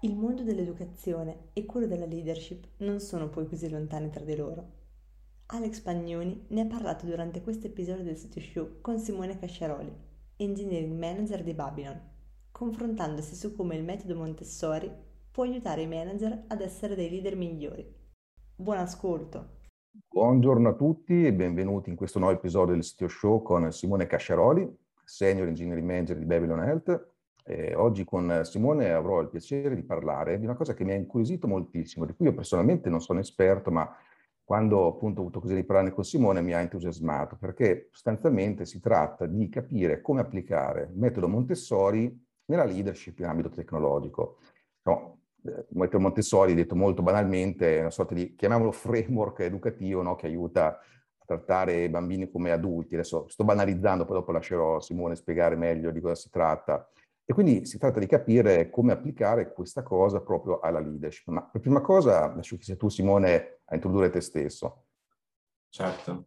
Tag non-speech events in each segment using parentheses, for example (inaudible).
Il mondo dell'educazione e quello della leadership non sono poi così lontani tra di loro. Alex Pagnoni ne ha parlato durante questo episodio del sito show con Simone Casciaroli, engineering manager di Babylon, confrontandosi su come il metodo Montessori può aiutare i manager ad essere dei leader migliori. Buon ascolto! Buongiorno a tutti e benvenuti in questo nuovo episodio del sito show con Simone Casciaroli, senior engineering manager di Babylon Health eh, oggi con Simone avrò il piacere di parlare di una cosa che mi ha incuriosito moltissimo, di cui io personalmente non sono esperto, ma quando appunto ho avuto così di parlarne con Simone mi ha entusiasmato, perché sostanzialmente si tratta di capire come applicare il metodo Montessori nella leadership in ambito tecnologico. No, il metodo Montessori, detto molto banalmente, è una sorta di, chiamiamolo framework educativo, no, che aiuta trattare bambini come adulti. Adesso sto banalizzando, poi dopo lascerò Simone spiegare meglio di cosa si tratta. E quindi si tratta di capire come applicare questa cosa proprio alla leadership. Ma per prima cosa lascio che sia tu, Simone, a introdurre te stesso. Certo,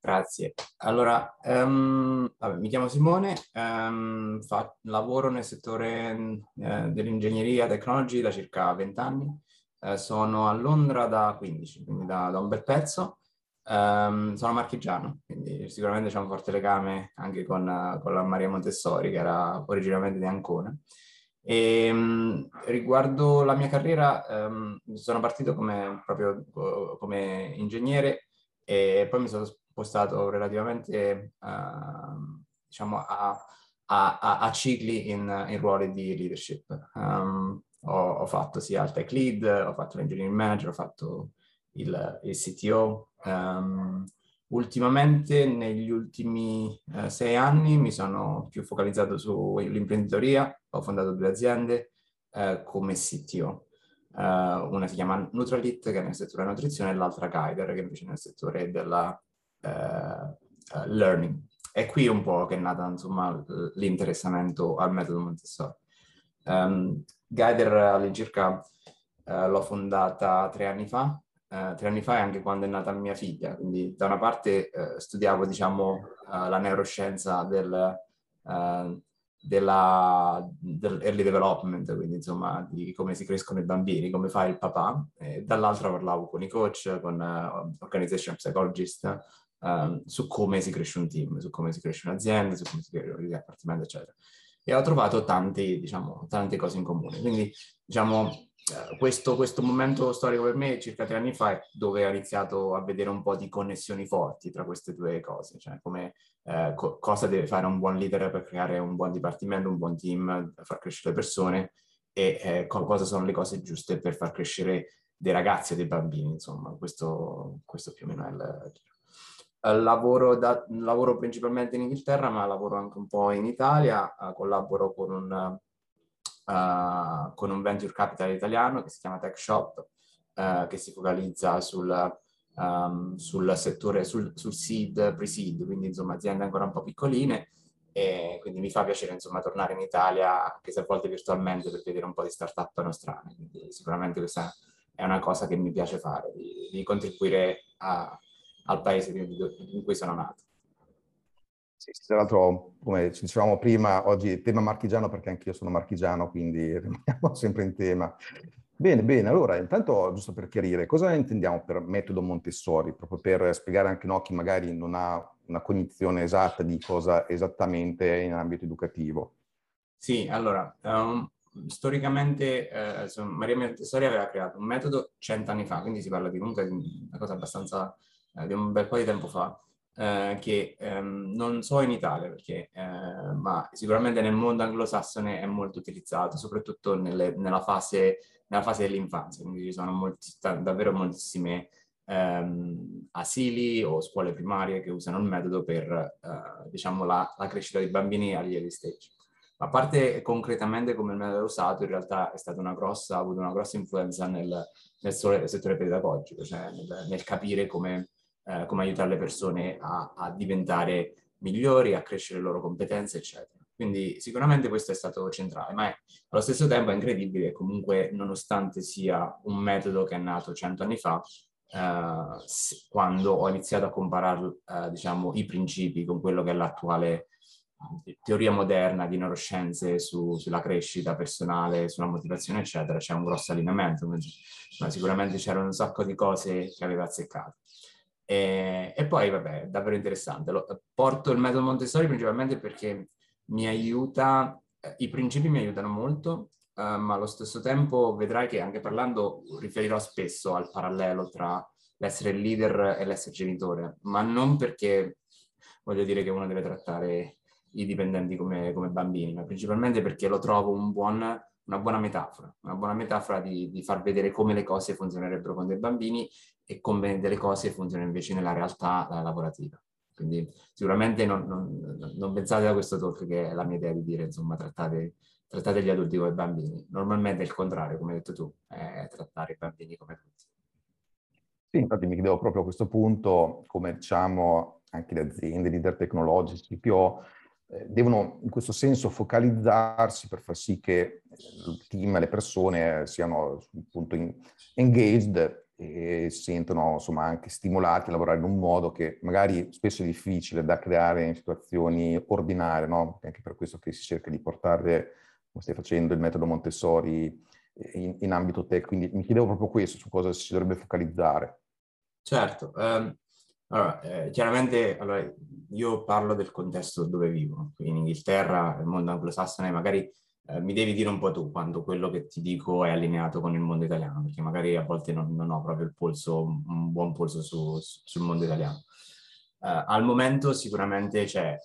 grazie. Allora, um, vabbè, mi chiamo Simone, um, fa, lavoro nel settore uh, dell'ingegneria technology da circa 20 anni. Uh, sono a Londra da 15, quindi da, da un bel pezzo. Um, sono marchigiano, quindi sicuramente c'è un forte legame anche con, con la Maria Montessori, che era originariamente di Ancona. E, um, riguardo la mia carriera, um, sono partito come, proprio come ingegnere e poi mi sono spostato relativamente uh, diciamo a, a, a, a, cicli in, in ruoli di leadership. Ho, ho, fatto sia il tech lead, ho fatto l'engineering manager, ho fatto il, il CTO. Um, ehm, ultimamente, negli ultimi uh, sei anni, mi sono più focalizzato sull'imprenditoria, ho fondato due aziende uh, come CTO. Uh, eh, una si chiama Nutralit, che è nel settore della nutrizione, e l'altra Guider, che invece è nel settore della learning. E qui un po' che è nata insomma, l'interessamento al metodo Montessori. Um, Guider all'incirca l'ho fondata tre anni fa, eh, tre anni fa e anche quando è nata mia figlia. Quindi da una parte eh, studiavo, diciamo, uh, la neuroscienza del, uh, della, dell'early development, quindi insomma di come si crescono i bambini, come fa il papà, e dall'altra parlavo con i coach, con uh, organization psychologist, um, su come si cresce un team, su come si cresce un'azienda, su come si cresce un dipartimento, eccetera. E ho trovato tanti, diciamo, tante cose in comune. Quindi, diciamo, eh, questo, questo, momento storico per me, circa tre anni fa, è dove ho iniziato a vedere un po' di connessioni forti tra queste due cose, cioè come eh, co- cosa deve fare un buon leader per creare un buon dipartimento, un buon team, far crescere le persone e eh, co- cosa sono le cose giuste per far crescere dei ragazzi e dei bambini, insomma, questo, questo più o meno è il lavoro, da, lavoro, principalmente in Inghilterra, ma lavoro anche un po' in Italia, uh, collaboro con un uh, con un venture capital italiano che si chiama Tech Shop, uh, che si focalizza sul, um, sul settore, sul, sul seed, pre-seed, quindi insomma aziende ancora un po' piccoline e quindi mi fa piacere insomma tornare in Italia, anche se a volte virtualmente, per vedere un po' di startup nostrane. Quindi sicuramente questa è una cosa che mi piace fare, di, di contribuire a, al paese in cui sono nato. Sì, tra l'altro, come ci dicevamo prima, oggi tema marchigiano perché anch'io sono marchigiano, quindi (laughs) rimaniamo sempre in tema. Bene, bene, allora intanto giusto per chiarire, cosa intendiamo per metodo Montessori, proprio per spiegare anche a chi magari non ha una cognizione esatta di cosa esattamente è in ambito educativo? Sì, allora, um, storicamente eh, Maria Montessori aveva creato un metodo cent'anni fa, quindi si parla di comunque di una cosa abbastanza, eh, di un bel po' di tempo fa, eh, che ehm, non so in Italia perché, eh, ma sicuramente nel mondo anglosassone è molto utilizzato, soprattutto nelle, nella, fase, nella, fase, dell'infanzia, quindi ci sono molti, davvero moltissime ehm, asili o scuole primarie che usano il metodo per eh, diciamo la, la, crescita dei bambini agli early stage. A parte concretamente come il metodo è usato, in realtà è stata una grossa, ha avuto una grossa influenza nel, nel settore pedagogico, cioè nel, nel capire come, eh, come, aiutare le persone a, a diventare migliori, a crescere le loro competenze, eccetera. Quindi sicuramente questo è stato centrale, ma è, allo stesso tempo è incredibile che comunque nonostante sia un metodo che è nato cento anni fa, eh, quando ho iniziato a comparare eh, diciamo, i principi con quello che è l'attuale eh, teoria moderna di neuroscienze su, sulla crescita personale, sulla motivazione, eccetera, c'è un grosso allineamento. Ma sicuramente c'erano un sacco di cose che aveva azzeccato. E, e poi, vabbè, davvero interessante. Lo, porto il metodo Montessori principalmente perché mi aiuta, eh, i principi mi aiutano molto, eh, ma allo stesso tempo vedrai che anche parlando riferirò spesso al parallelo tra l'essere leader e l'essere genitore, ma non perché voglio dire che uno deve trattare i dipendenti come, come bambini, ma principalmente perché lo trovo un buon, una buona metafora, una buona metafora di, di, far vedere come le cose funzionerebbero con dei bambini e come delle cose funzionano invece nella realtà lavorativa. Quindi sicuramente non, non, non, pensate a questo talk che è la mia idea di dire, insomma, trattate, trattate gli adulti come bambini. Normalmente è il contrario, come hai detto tu, è trattare i bambini come tutti. Sì, infatti mi chiedevo proprio a questo punto come diciamo anche le aziende, i leader tecnologici, PO, eh, devono in questo senso focalizzarsi per far sì che il team, le persone siano appunto engaged e sentono insomma anche stimolati a lavorare in un modo che magari spesso è difficile da creare in situazioni ordinarie, no? Anche per questo che si cerca di portare, come stai facendo, il metodo Montessori in, in ambito tech. Quindi mi chiedevo proprio questo, su cosa si dovrebbe focalizzare. Certo, um, allora, eh, chiaramente allora, io parlo del contesto dove vivo, in Inghilterra, nel mondo anglosassone, magari eh, mi devi dire un po' tu quando quello che ti dico è allineato con il mondo italiano, perché magari a volte non, non ho proprio polso, un buon polso su, sul mondo italiano. Uh, al momento sicuramente c'è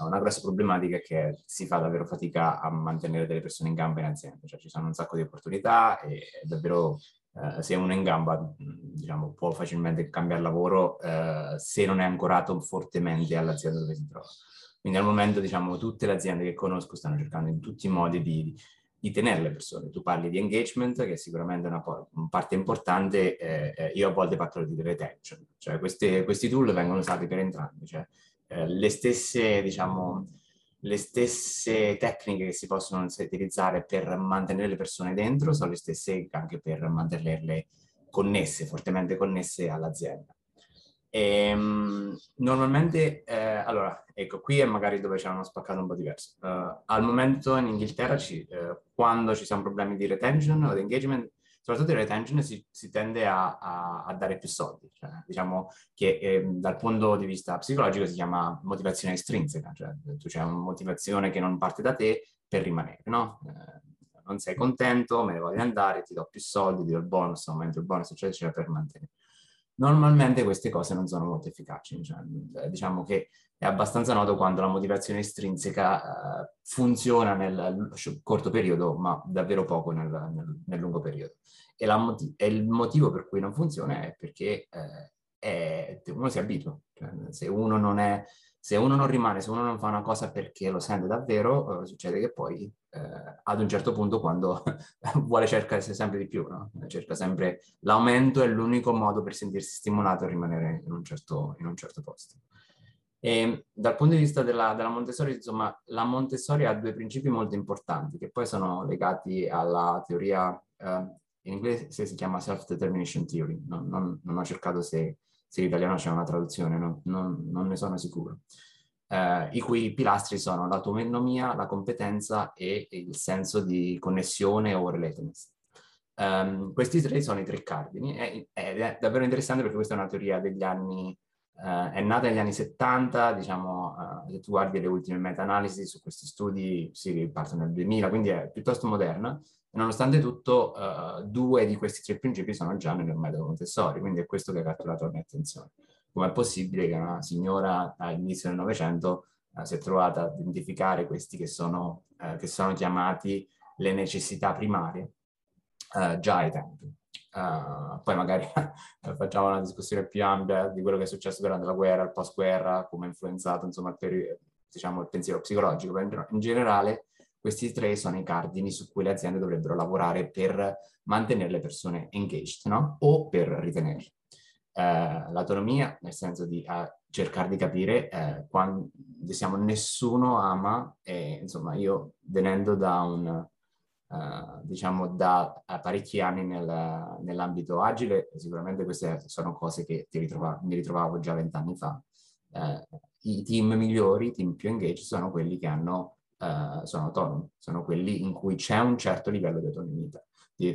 uh, una grossa problematica che si fa davvero fatica a mantenere delle persone in gamba in azienda, cioè ci sono un sacco di opportunità e davvero uh, se uno è in gamba diciamo, può facilmente cambiare lavoro se non è ancorato fortemente all'azienda dove si trova. Quindi al momento, diciamo, tutte le aziende che conosco stanno cercando in tutti i modi di, di tenere le persone. Tu parli di engagement, che è sicuramente una, parte importante, eh, eh, io a volte parlo di retention, cioè queste, questi tool vengono usati per entrambi, cioè eh, le stesse, diciamo, le stesse tecniche che si possono utilizzare per mantenere le persone dentro sono le stesse anche per mantenerle connesse, fortemente connesse all'azienda. E, um, normalmente, eh, allora, ecco, qui è magari dove c'è uno spaccato un po' diverso. Uh, al momento in Inghilterra, ci, uh, quando ci sono problemi di retention o di engagement, soprattutto di retention, si, si tende a, a, a, dare più soldi. Cioè, diciamo che eh, dal punto di vista psicologico si chiama motivazione estrinseca, cioè tu c'è una motivazione che non parte da te per rimanere, no? Eh, non sei contento, me ne voglio andare, ti do più soldi, ti do il bonus, aumento il bonus, eccetera, eccetera, per mantenere. Normalmente queste cose non sono molto efficaci, cioè, eh, diciamo che è abbastanza noto quando la motivazione estrinseca uh, funziona nel corto periodo, ma davvero poco nel, nel, nel lungo periodo. E, moti- e, il motivo per cui non funziona è perché eh, è, uno si abitua. Cioè, se uno non è se uno non rimane, se uno non fa una cosa perché lo sente davvero, eh, succede che poi eh, ad un certo punto quando (laughs) vuole cercare sempre di più, no? cerca sempre l'aumento è l'unico modo per sentirsi stimolato a rimanere in un certo, in un certo posto. E dal punto di vista della, della, Montessori, insomma, la Montessori ha due principi molto importanti che poi sono legati alla teoria, eh, in inglese si chiama self-determination theory, non, non, non ho cercato se se in italiano c'è una traduzione, non, non, non ne sono sicuro, eh, i cui pilastri sono l'autonomia, la competenza e il senso di connessione o relatedness. Um, questi tre sono i tre cardini ed è davvero interessante perché questa è una teoria degli anni, uh, è nata negli anni 70, diciamo, uh, se tu guardi le ultime meta-analisi su questi studi si partono nel 2000, quindi è piuttosto moderna Nonostante tutto, uh, due di questi tre principi sono già nel metodo Montessori, quindi è questo che ha catturato la mia attenzione. Com'è possibile che una signora all'inizio del Novecento uh, si è trovata a identificare questi che sono, uh, che sono chiamati le necessità primarie già ai tempi? Uh, poi magari (laughs) facciamo una discussione più ampia di quello che è successo durante la guerra, il post-guerra, come ha influenzato insomma, il, peri- diciamo, il pensiero psicologico. In, in generale, questi tre sono i cardini su cui le aziende dovrebbero lavorare per mantenere le persone engaged, no? O per ritenerle. Uh, l'autonomia, nel senso di cercare di capire eh, quando diciamo nessuno ama e insomma io venendo da un uh, diciamo da parecchi anni nel, nell'ambito agile sicuramente queste sono cose che ritrova, mi ritrovavo già vent'anni fa uh, i team migliori i team più engaged sono quelli che hanno uh, sono autonomi sono quelli in cui c'è un certo livello di autonomia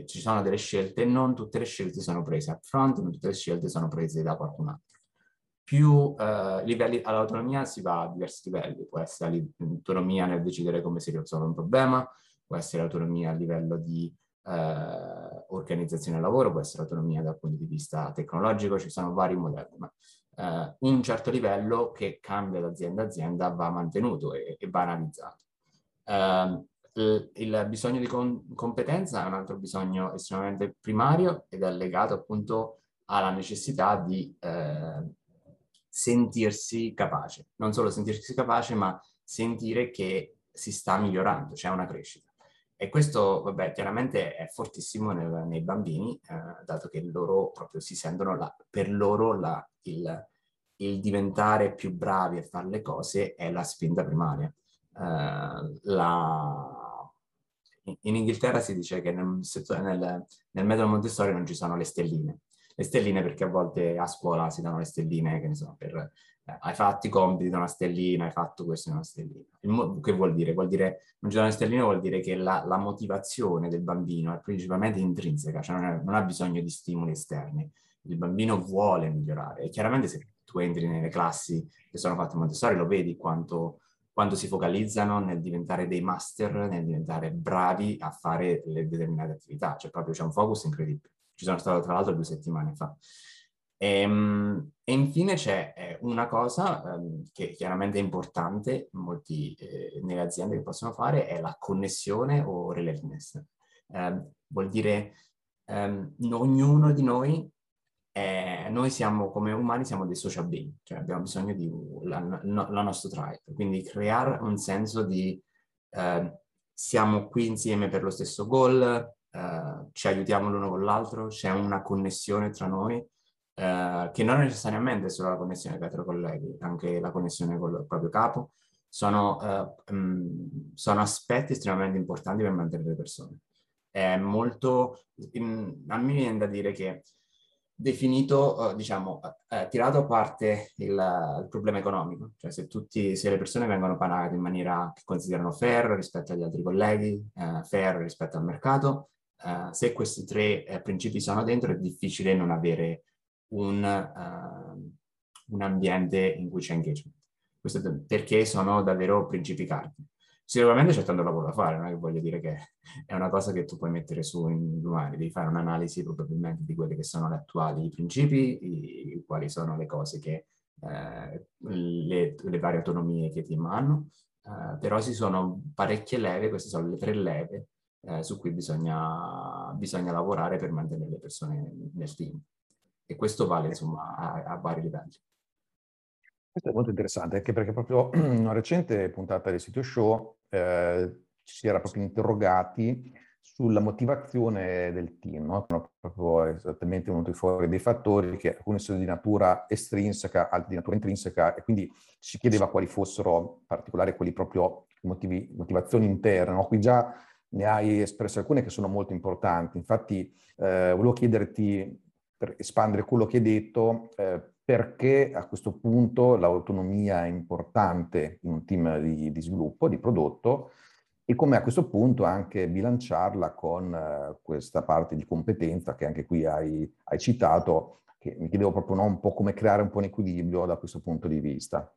ci sono delle scelte non tutte le scelte sono prese up front non tutte le scelte sono prese da qualcun altro più eh, livelli all'autonomia si va a diversi livelli, può essere l'autonomia nel decidere come si risolve un problema, può essere autonomia a livello di eh, organizzazione del lavoro, può essere autonomia dal punto di vista tecnologico, ci sono vari modelli, ma eh, un certo livello che cambia da azienda a azienda va mantenuto e, e va analizzato. Uh, il, bisogno di com- competenza è un altro bisogno estremamente primario ed è legato appunto alla necessità di eh, sentirsi capace, non solo sentirsi capace, ma sentire che si sta migliorando, c'è una crescita. E questo, vabbè, chiaramente è fortissimo nel, nei bambini, eh, dato che loro proprio si sentono, la, per loro la, il, il, diventare più bravi a fare le cose è la spinta primaria. Uh, la... In Inghilterra si dice che nel, nel, nel metodo Montessori non ci sono le stelline, le stelline perché a volte a scuola si danno le stelline, che ne so, per eh, hai fatto i compiti da una stellina, hai fatto questo da una stellina. Mo- che vuol dire? Vuol dire, non ci sono le stelline vuol dire che la, la motivazione del bambino è principalmente intrinseca, cioè non, è, non, ha bisogno di stimoli esterni. Il bambino vuole migliorare e chiaramente se tu entri nelle classi che sono fatte Montessori lo vedi quanto, quanto si focalizzano nel diventare dei master, nel diventare bravi a fare le determinate attività, cioè proprio c'è un focus incredibile. Ci sono stato tra l'altro due settimane fa. E, ehm, e infine c'è eh, una cosa um, che chiaramente è importante molti, eh, nelle aziende che possono fare, è la connessione o relatedness. Um, vuol dire um, ognuno di noi, è, noi siamo come umani, siamo dei social being, cioè abbiamo bisogno di la, la, la nostra tribe, quindi creare un senso di uh, siamo qui insieme per lo stesso goal, uh, ci aiutiamo l'uno con l'altro, c'è una connessione tra noi, uh, che non è necessariamente solo la connessione tra i colleghi, anche la connessione con il proprio capo, sono, uh, um, sono aspetti estremamente importanti per mantenere le persone. È molto, in, a me viene da dire che definito, uh, diciamo, uh, tirato a parte il, il, problema economico, cioè se, tutti, se le persone vengono pagate in maniera che considerano fair rispetto agli altri colleghi, uh, fair rispetto al mercato, uh, se questi tre principi sono dentro è difficile non avere un, uh, un ambiente in cui c'è engagement. Questo perché sono davvero principi cardini. Sicuramente c'è tanto lavoro da fare, non è che voglio dire che è una cosa che tu puoi mettere su in domani, devi fare un'analisi probabilmente di quelli che sono gli attuali principi, i, quali sono le cose che, eh, le, le, varie autonomie che ti hanno, eh, però ci sono parecchie leve, queste sono le tre leve eh, su cui bisogna, bisogna, lavorare per mantenere le persone nel team. E questo vale insomma a, a vari livelli. Questo è molto interessante, anche perché proprio in (clears throat) una recente puntata del sito show eh, si era proprio interrogati sulla motivazione del team, no? Proprio esattamente venuti fuori dei fattori che alcuni sono di natura estrinseca, altri di natura intrinseca, e quindi ci chiedeva quali fossero in particolare quelli proprio motivi, motivazioni interne. No? Qui già ne hai espresso alcune che sono molto importanti. Infatti eh, volevo chiederti, per espandere quello che hai detto, eh, perché a questo punto l'autonomia è importante in un team di, di sviluppo, di prodotto, e come a questo punto anche bilanciarla con eh, questa parte di competenza che anche qui hai, hai citato, che mi chiedevo proprio no, un po' come creare un po' un equilibrio da questo punto di vista.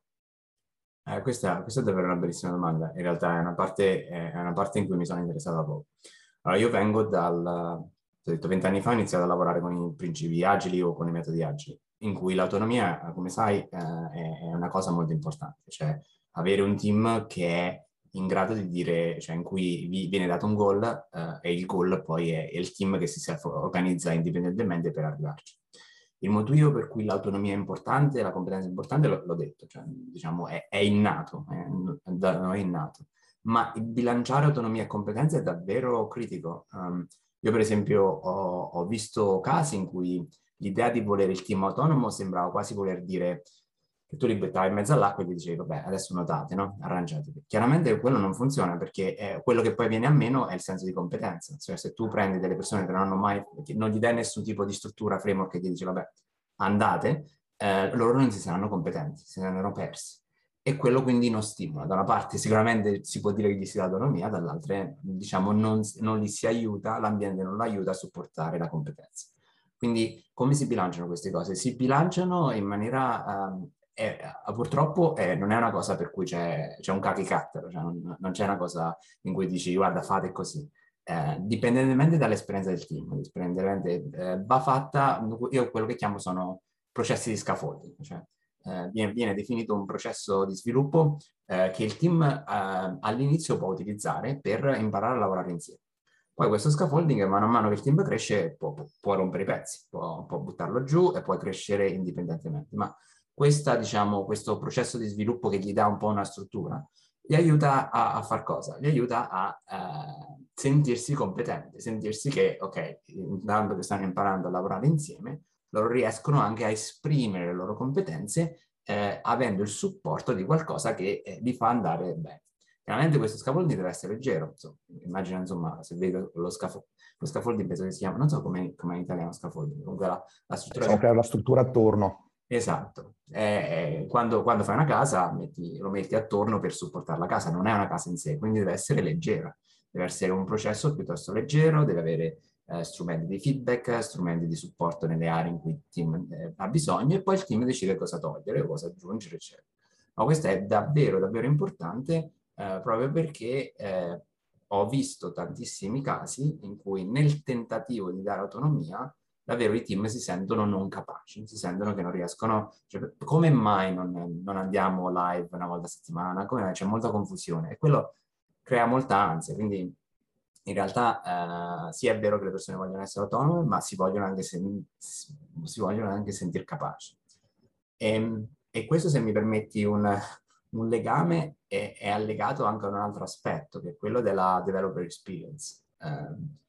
Eh, questa, questa, è davvero una bellissima domanda. In realtà è una, parte, è una parte in cui mi sono interessato poco. Allora, io vengo dal, ho detto, vent'anni fa ho iniziato a lavorare con i principi agili o con i metodi agili, in cui l'autonomia, come sai, eh, è una cosa molto importante, cioè avere un team che è in grado di dire, cioè in cui vi viene dato un goal eh, e il goal poi è, è il team che si organizza indipendentemente per arrivarci. Il motivo per cui l'autonomia è importante, la competenza è importante, l'ho, l'ho detto, cioè, diciamo, è, è innato, è, da noi è innato. Ma bilanciare autonomia e competenza è davvero critico. Um, io per esempio ho, ho, visto casi in cui l'idea di volere il team autonomo sembrava quasi voler dire che tu li buttavi in mezzo all'acqua e gli dicevi, vabbè, adesso notate, no? Arrangiatevi. Chiaramente quello non funziona perché eh, quello che poi viene a meno è il senso di competenza. Cioè se tu prendi delle persone che non hanno mai, non gli dai nessun tipo di struttura, framework che gli dici, vabbè, andate, eh, loro non si saranno competenti, si saranno persi. E quello quindi non stimola. Da una parte sicuramente si può dire che gli si dà autonomia, dall'altra diciamo non, non li si aiuta, l'ambiente non lo aiuta a supportare la competenza. Quindi come si bilanciano queste cose? Si bilanciano in maniera um, eh, purtroppo eh, non è una cosa per cui c'è, c'è un cookie cutter, cioè non, non, c'è una cosa in cui dici guarda fate così. Eh, dipendentemente dall'esperienza del team, eh, va fatta, io quello che chiamo sono processi di scaffolding, cioè eh, viene, viene, definito un processo di sviluppo eh, che il team all'inizio può utilizzare per imparare a lavorare insieme. Poi questo scaffolding, mano a mano che il team cresce, può, può rompere i pezzi, può, può, buttarlo giù e può crescere indipendentemente. Ma questa, diciamo, questo processo di sviluppo che gli dà un po' una struttura, gli aiuta a, a far cosa? Gli aiuta a uh, sentirsi competenti, sentirsi che, ok, intanto che stanno imparando a lavorare insieme, loro riescono anche a esprimere le loro competenze eh, avendo il supporto di qualcosa che eh, li fa andare bene. Chiaramente questo scaffolding deve essere leggero, insomma, immagina insomma se vedo lo, scafo- lo scaffolding penso che si chiama, non so come in italiano scaffolding, comunque la, la struttura... Diciamo la struttura attorno. Esatto, eh, eh, quando, quando, fai una casa metti, lo metti attorno per supportare la casa, non è una casa in sé, quindi deve essere leggera, deve essere un processo piuttosto leggero, deve avere eh, strumenti di feedback, strumenti di supporto nelle aree in cui il team eh, ha bisogno e poi il team decide cosa togliere, cosa aggiungere, eccetera. Ma questo è davvero, davvero importante eh, proprio perché eh, ho visto tantissimi casi in cui nel tentativo di dare autonomia davvero i team si sentono non capaci, si sentono che non riescono, cioè, come mai non, non, andiamo live una volta a settimana, come mai? C'è molta confusione e quello crea molta ansia, quindi in realtà eh, sì è vero che le persone vogliono essere autonome, ma si vogliono anche, sen- si vogliono anche sentire capaci. E, ehm, e, questo, se mi permetti, un, un legame è, è, allegato anche a un altro aspetto, che è quello della developer experience. Eh,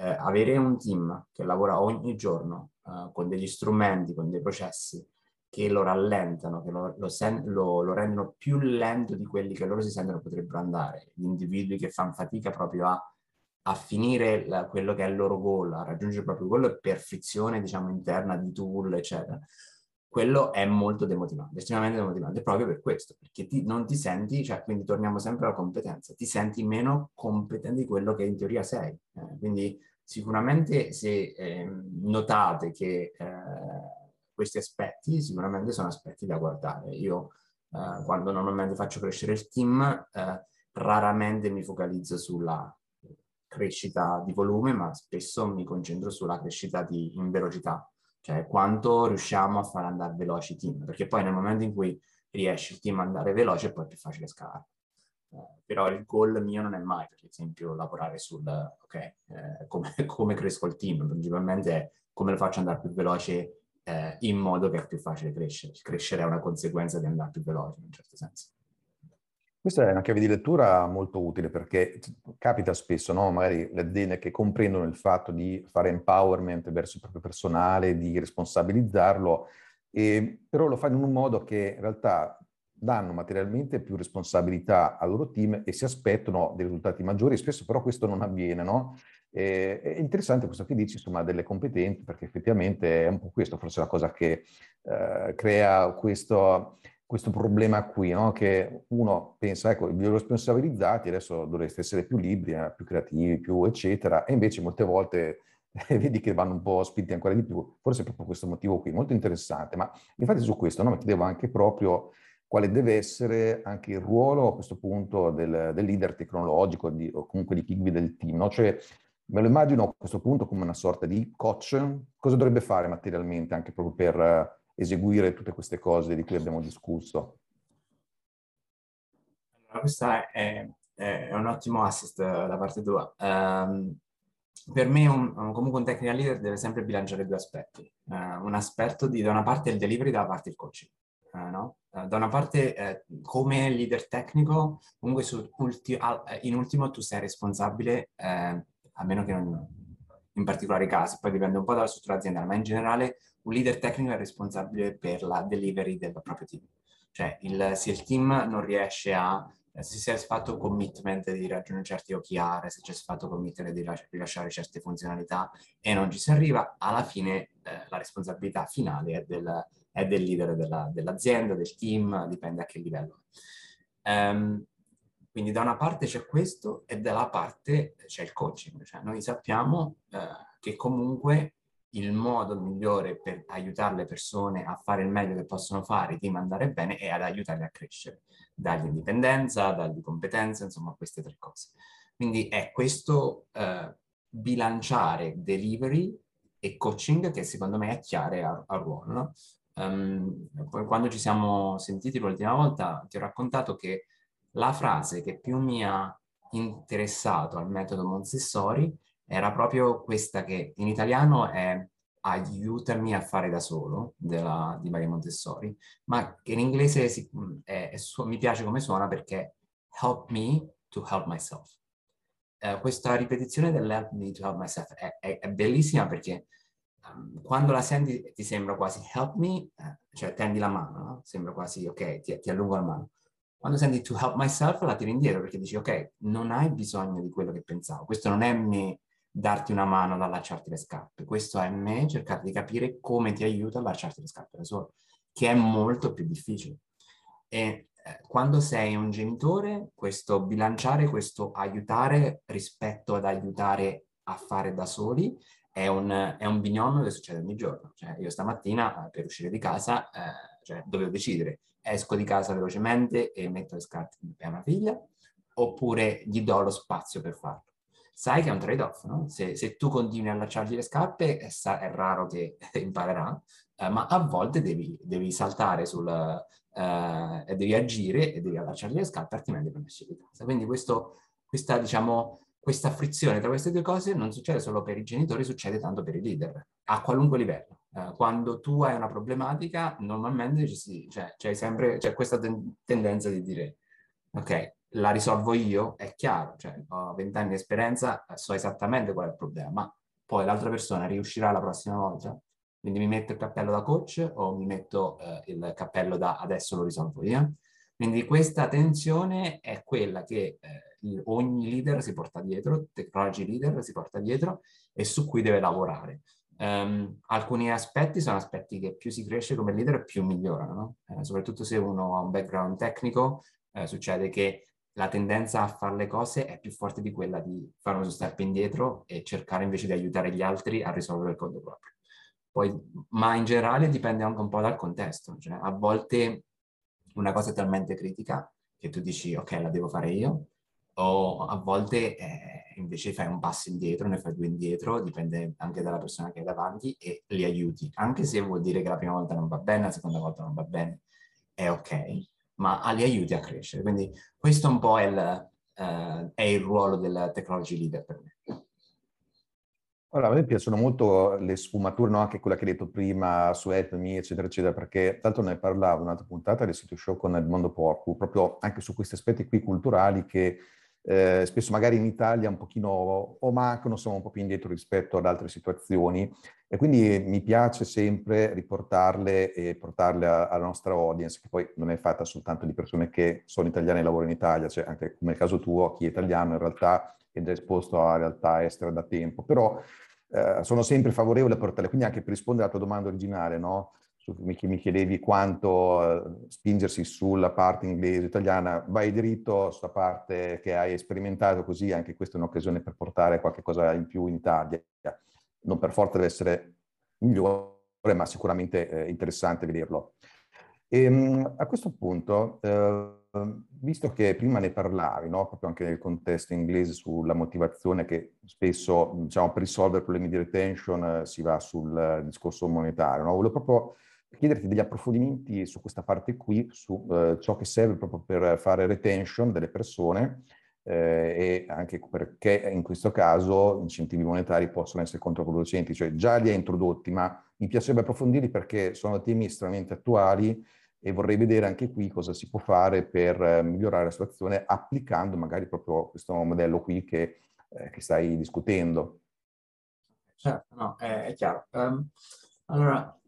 eh, avere un team che lavora ogni giorno eh, con degli strumenti, con dei processi che lo rallentano, che lo, lo, sen- lo, lo, rendono più lento di quelli che loro si sentono potrebbero andare, gli individui che fanno fatica proprio a, a finire la, quello che è il loro goal, a raggiungere proprio quello è perfezione, diciamo, interna di tool, eccetera. Quello è molto demotivante, estremamente demotivante, proprio per questo, perché ti, non ti senti, cioè, quindi torniamo sempre alla competenza, ti senti meno competente di quello che in teoria sei. Eh, quindi Sicuramente se eh, notate che eh, questi aspetti sicuramente sono aspetti da guardare. Io eh, quando normalmente faccio crescere il team eh, raramente mi focalizzo sulla crescita di volume, ma spesso mi concentro sulla crescita di, in velocità, cioè quanto riusciamo a far andare veloci i team, perché poi nel momento in cui riesce il team ad andare veloce poi è più facile scalare. Eh, però il goal mio non è mai, per esempio, lavorare sul, ok, eh, come, (laughs) come, cresco il team, principalmente è come lo faccio andare più veloce eh, in modo che è più facile crescere. Crescere è una conseguenza di andare più veloce, in un certo senso. Questa è una chiave di lettura molto utile perché capita spesso, no? magari le aziende che comprendono il fatto di fare empowerment verso il proprio personale, di responsabilizzarlo, e, però lo fanno in un modo che in realtà danno materialmente più responsabilità al loro team e si aspettano dei risultati maggiori, spesso però questo non avviene, no? E, è interessante questo che dici, insomma, delle competenze, perché effettivamente è un po' questo, forse la cosa che eh, crea questo, questo problema qui, no? Che uno pensa, ecco, vi responsabilizzati, adesso dovreste essere più liberi, eh, più creativi, più eccetera, e invece molte volte vedi che vanno un po' spinti ancora di più, forse proprio questo motivo qui, molto interessante, ma infatti su questo no, mi chiedevo anche proprio quale deve essere anche il ruolo a questo punto del, del leader tecnologico di, o comunque di chi guida il team. No? Cioè, me lo immagino a questo punto come una sorta di coach. Cosa dovrebbe fare materialmente anche proprio per eh, eseguire tutte queste cose di cui abbiamo discusso? Allora, questa è, ottimo assist da parte tua. Um, per me un, comunque un technical leader deve sempre bilanciare due aspetti. Uh, un aspetto di da una parte il delivery, da una parte il coaching. Uh, no? uh, da una parte come leader tecnico, comunque ulti- in ultimo tu sei responsabile, a meno che non in particolari casi, poi dipende un po' dalla struttura aziendale, ma in generale un leader tecnico è responsabile per la delivery del proprio team. Cioè il, se il team non riesce a se si è fatto commitment di raggiungere certi OKR, se c'è fatto commitment di rilasciare certe funzionalità e non ci si arriva, alla fine eh, la responsabilità finale è del, è del leader della, dell'azienda, del team, dipende a che livello. Um, quindi da una parte c'è questo e dalla parte c'è il coaching, cioè noi sappiamo eh, che comunque il modo migliore per aiutare le persone a fare il meglio che possono fare, di mandare bene, è ad aiutarle a crescere, dargli indipendenza, dargli competenza, insomma queste tre cose. Quindi è questo eh, bilanciare delivery e coaching che secondo me è chiaro al, al ruolo. No? Um, quando ci siamo sentiti l'ultima volta ti ho raccontato che la frase che più mi ha interessato al metodo Montessori era proprio questa che in italiano è aiutami a fare da solo della, di Maria Montessori, ma che in inglese si, è, è, mi piace come suona perché help me to help myself. Uh, questa ripetizione dell'help me to help myself è, è, è bellissima perché um, quando la senti ti sembra quasi help me, uh, cioè tendi la mano, no? sembra quasi ok, ti, ti allungo la mano. Quando senti to help myself la tiri indietro perché dici ok, non hai bisogno di quello che pensavo, questo non è me darti una mano ad allacciarti le scarpe. Questo è me cercare di capire come ti aiuta a allacciarti le scarpe da solo, che è molto più difficile. E eh, quando sei un genitore, questo bilanciare, questo aiutare rispetto ad aiutare a fare da soli è un, è un binomio che succede ogni giorno. Cioè, io stamattina eh, per uscire di casa eh, cioè, dovevo decidere esco di casa velocemente e metto le scarpe per mia figlia oppure gli do lo spazio per farlo sai che è un trade-off, no? se, se, tu continui a allacciargli le scarpe è, è raro che (laughs) imparerà, eh, ma a volte devi, devi saltare sul, eh, devi agire e devi allacciargli le scarpe altrimenti non esci di casa. Quindi questo, questa, diciamo, questa frizione tra queste due cose non succede solo per i genitori, succede tanto per i leader, a qualunque livello. Eh, quando tu hai una problematica, normalmente ci, cioè, c'è sempre c'è questa ten- tendenza di dire, ok, la risolvo io, è chiaro, cioè ho vent'anni di esperienza, so esattamente qual è il problema, ma poi l'altra persona riuscirà la prossima volta? Quindi mi metto il cappello da coach o mi metto eh, il cappello da adesso lo risolvo io? Quindi questa tensione è quella che eh, ogni leader si porta dietro, technology leader si porta dietro e su cui deve lavorare. Um, alcuni aspetti sono aspetti che più si cresce come leader più migliorano, no? eh, soprattutto se uno ha un background tecnico, eh, succede che la tendenza a fare le cose è più forte di quella di fare uno step indietro e cercare invece di aiutare gli altri a risolvere il conto proprio. Poi, ma in generale dipende anche un po' dal contesto. Cioè, a volte una cosa è talmente critica che tu dici ok, la devo fare io, o a volte eh, invece fai un passo indietro, ne fai due indietro, dipende anche dalla persona che hai davanti e li aiuti, anche se vuol dire che la prima volta non va bene, la seconda volta non va bene, è ok ma li aiuti a crescere. Quindi questo un po' è il, uh, è il ruolo del technology leader per me. Allora, a me piacciono molto le sfumature, no? anche quella che hai detto prima su Help eccetera, eccetera, perché tanto ne parlavo un'altra puntata del sito show con Edmondo Porcu, proprio anche su questi aspetti qui culturali che eh, spesso magari in Italia un pochino o mancano, siamo un po' più indietro rispetto ad altre situazioni e quindi mi piace sempre riportarle e portarle alla nostra audience, che poi non è fatta soltanto di persone che sono italiane e lavorano in Italia, cioè anche come nel caso tuo, chi è italiano in realtà è già esposto a realtà estere da tempo, però eh, sono sempre favorevole a portarle, quindi anche per rispondere alla tua domanda originale, no? Mi, mi chiedevi quanto uh, spingersi sulla parte inglese italiana, vai diritto sulla parte che hai sperimentato così, anche questa è un'occasione per portare qualche cosa in più in Italia. Non per forza deve essere migliore, ma sicuramente eh, interessante vederlo. E, um, a questo punto, uh, visto che prima ne parlavi, no? proprio anche nel contesto inglese, sulla motivazione che spesso, diciamo, per risolvere problemi di retention si va sul discorso monetario, no? volevo proprio chiederti degli approfondimenti su questa parte qui, su eh, ciò che serve proprio per fare retention delle persone eh, e anche perché in questo caso incentivi monetari possono essere controproducenti, cioè già li ha introdotti, ma mi piacerebbe approfondirli perché sono temi estremamente attuali e vorrei vedere anche qui cosa si può fare per eh, migliorare la situazione applicando magari proprio questo modello qui che, eh, che stai discutendo. Certo, no, è, è chiaro. Um, allora,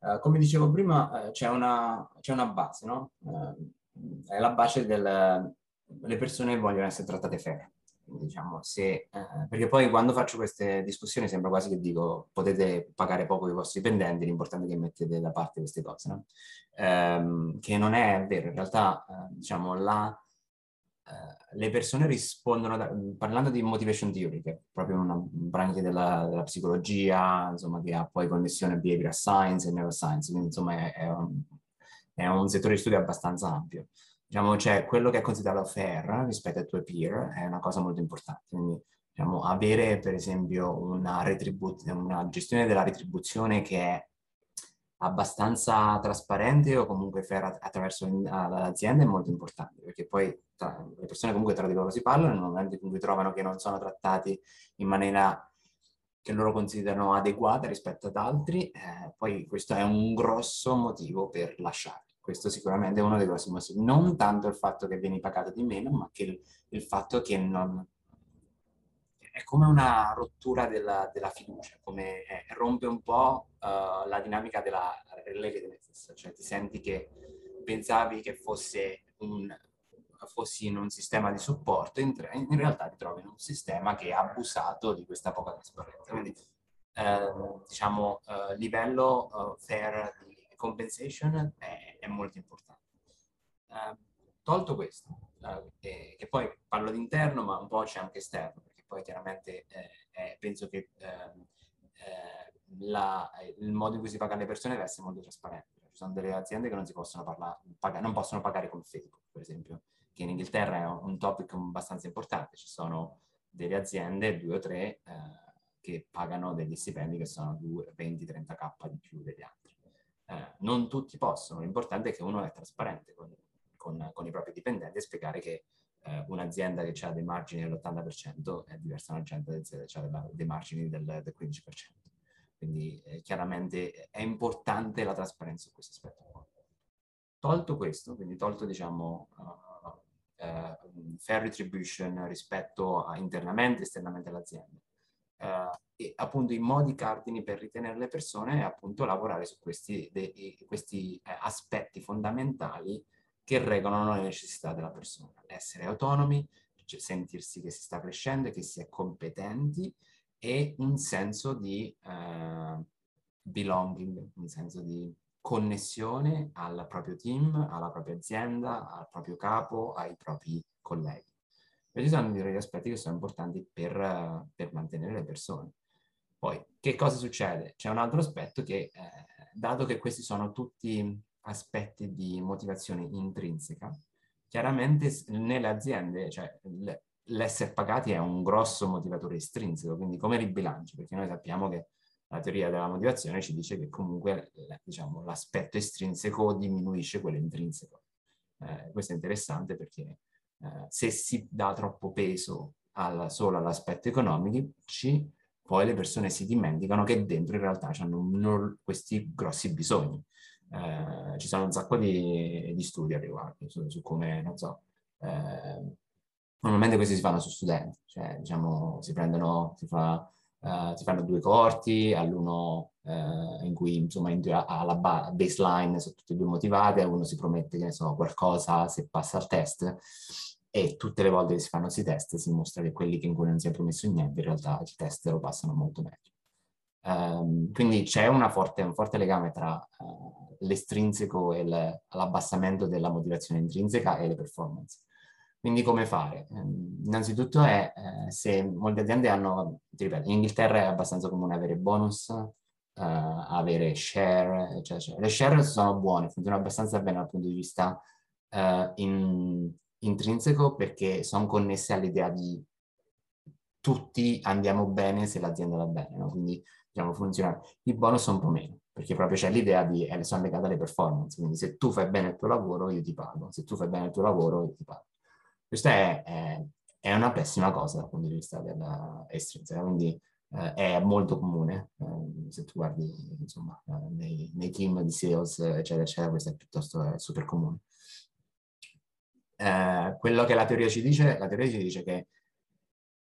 uh, come dicevo prima, uh, c'è, una, c'è, una, base, no? Uh, è la base del... le persone vogliono essere trattate fair diciamo, se, eh, perché poi quando faccio queste discussioni sembra quasi che dico potete pagare poco i vostri dipendenti, l'importante è che mettete da parte queste cose, no? ehm, che non è vero, in realtà eh, diciamo la, eh, le persone rispondono, da, parlando di motivation theory, che è proprio una branca della, della, psicologia, insomma, che ha poi connessione a behavioral science e neuroscience, quindi insomma è, è, un, è un settore di studio abbastanza ampio diciamo, cioè quello che è considerato fair rispetto ai tuoi peer è una cosa molto importante. Quindi, diciamo, avere per esempio una, retribu- una gestione della retribuzione che è abbastanza trasparente o comunque fair attraverso l'azienda è molto importante perché poi tra, le persone comunque tra di loro si parlano nel momento in cui trovano che non sono trattati in maniera che loro considerano adeguata rispetto ad altri, eh, poi questo è un grosso motivo per lasciare. Questo sicuramente è uno dei grossi motivi. Non tanto il fatto che vieni pagato di meno, ma che il, il fatto che non... È come una rottura della, della fiducia, come è, rompe un po' uh, la dinamica della relatedness, cioè ti senti che pensavi che fosse un, fossi in un sistema di supporto, in, in, realtà ti trovi in un sistema che ha abusato di questa poca trasparenza. Quindi, eh, diciamo, eh, livello uh, fair di compensation è, è molto importante. Uh, tolto questo, uh, che, poi parlo di interno, ma un po' c'è anche esterno, poi chiaramente eh, eh, penso che ehm, eh, la, il modo in cui si paga le persone deve essere molto trasparente. Ci sono delle aziende che non, si possono parlare, pagare, non possono pagare come Facebook, per esempio, che in Inghilterra è un, un topic abbastanza importante. Ci sono delle aziende, due o tre, eh, che pagano degli stipendi che sono 20-30k di più degli altri. Eh, non tutti possono, l'importante è che uno è trasparente con, con, con i propri dipendenti e spiegare che eh, un'azienda che ha dei margini dell'80% è diversa da un'azienda che ha dei margini del, del 15%. Quindi eh, chiaramente è importante la trasparenza su questo aspetto. Tolto questo, quindi tolto diciamo uh, uh, fair retribution rispetto a internamente e esternamente all'azienda, uh, e appunto i modi cardini per ritenere le persone è appunto lavorare su questi, de, questi aspetti fondamentali che regolano le necessità della persona. Essere autonomi, cioè sentirsi che si sta crescendo e che si è competenti e un senso di uh, belonging, un senso di connessione al proprio team, alla propria azienda, al proprio capo, ai propri colleghi. Questi sono degli aspetti che sono importanti per, per mantenere le persone. Poi, che cosa succede? C'è un altro aspetto che, eh, dato che questi sono tutti aspetti di motivazione intrinseca, chiaramente nelle aziende, cioè l'essere pagati è un grosso motivatore estrinseco, quindi come ribilanci? Perché noi sappiamo che la teoria della motivazione ci dice che comunque diciamo, l'aspetto estrinseco diminuisce quello intrinseco. Eh, questo è interessante perché eh, se si dà troppo peso al, solo all'aspetto economico, poi le persone si dimenticano che dentro in realtà hanno questi grossi bisogni. Eh, ci sono un sacco di, di studi a riguardo su, su, come, non so, eh, normalmente questi si fanno su studenti, cioè diciamo si prendono, si, fa, uh, si fanno due corti, all'uno uh, in cui insomma alla baseline sono tutti e due motivati, a uno si promette che ne so, qualcosa se passa al test e tutte le volte che si fanno questi test si mostra che quelli che in cui non si è promesso niente in realtà il test lo passano molto meglio. Um, quindi c'è forte, un forte legame tra uh, l'estrinseco e le, l'abbassamento della motivazione intrinseca e le performance. Quindi come fare? Um, innanzitutto è uh, se molte aziende hanno, ti ripeto, in Inghilterra è abbastanza comune avere bonus, uh, avere share, eccetera. Le share sono buone, funzionano abbastanza bene dal punto di vista in, intrinseco perché sono connesse all'idea di tutti andiamo bene se l'azienda va bene, no? quindi diciamo funziona. I bonus un po' meno, perché proprio c'è l'idea di, eh, sono legate alle performance, quindi se tu fai bene il tuo lavoro io ti pago, se tu fai bene il tuo lavoro io ti pago. Questa è, è, è, una pessima cosa dal punto di vista dell'estrinseca, quindi eh, è molto comune, eh, se tu guardi insomma, eh, nei, nei, team di sales, eccetera, eccetera, questo è piuttosto è super comune. Eh, quello che la teoria ci dice, la teoria ci dice che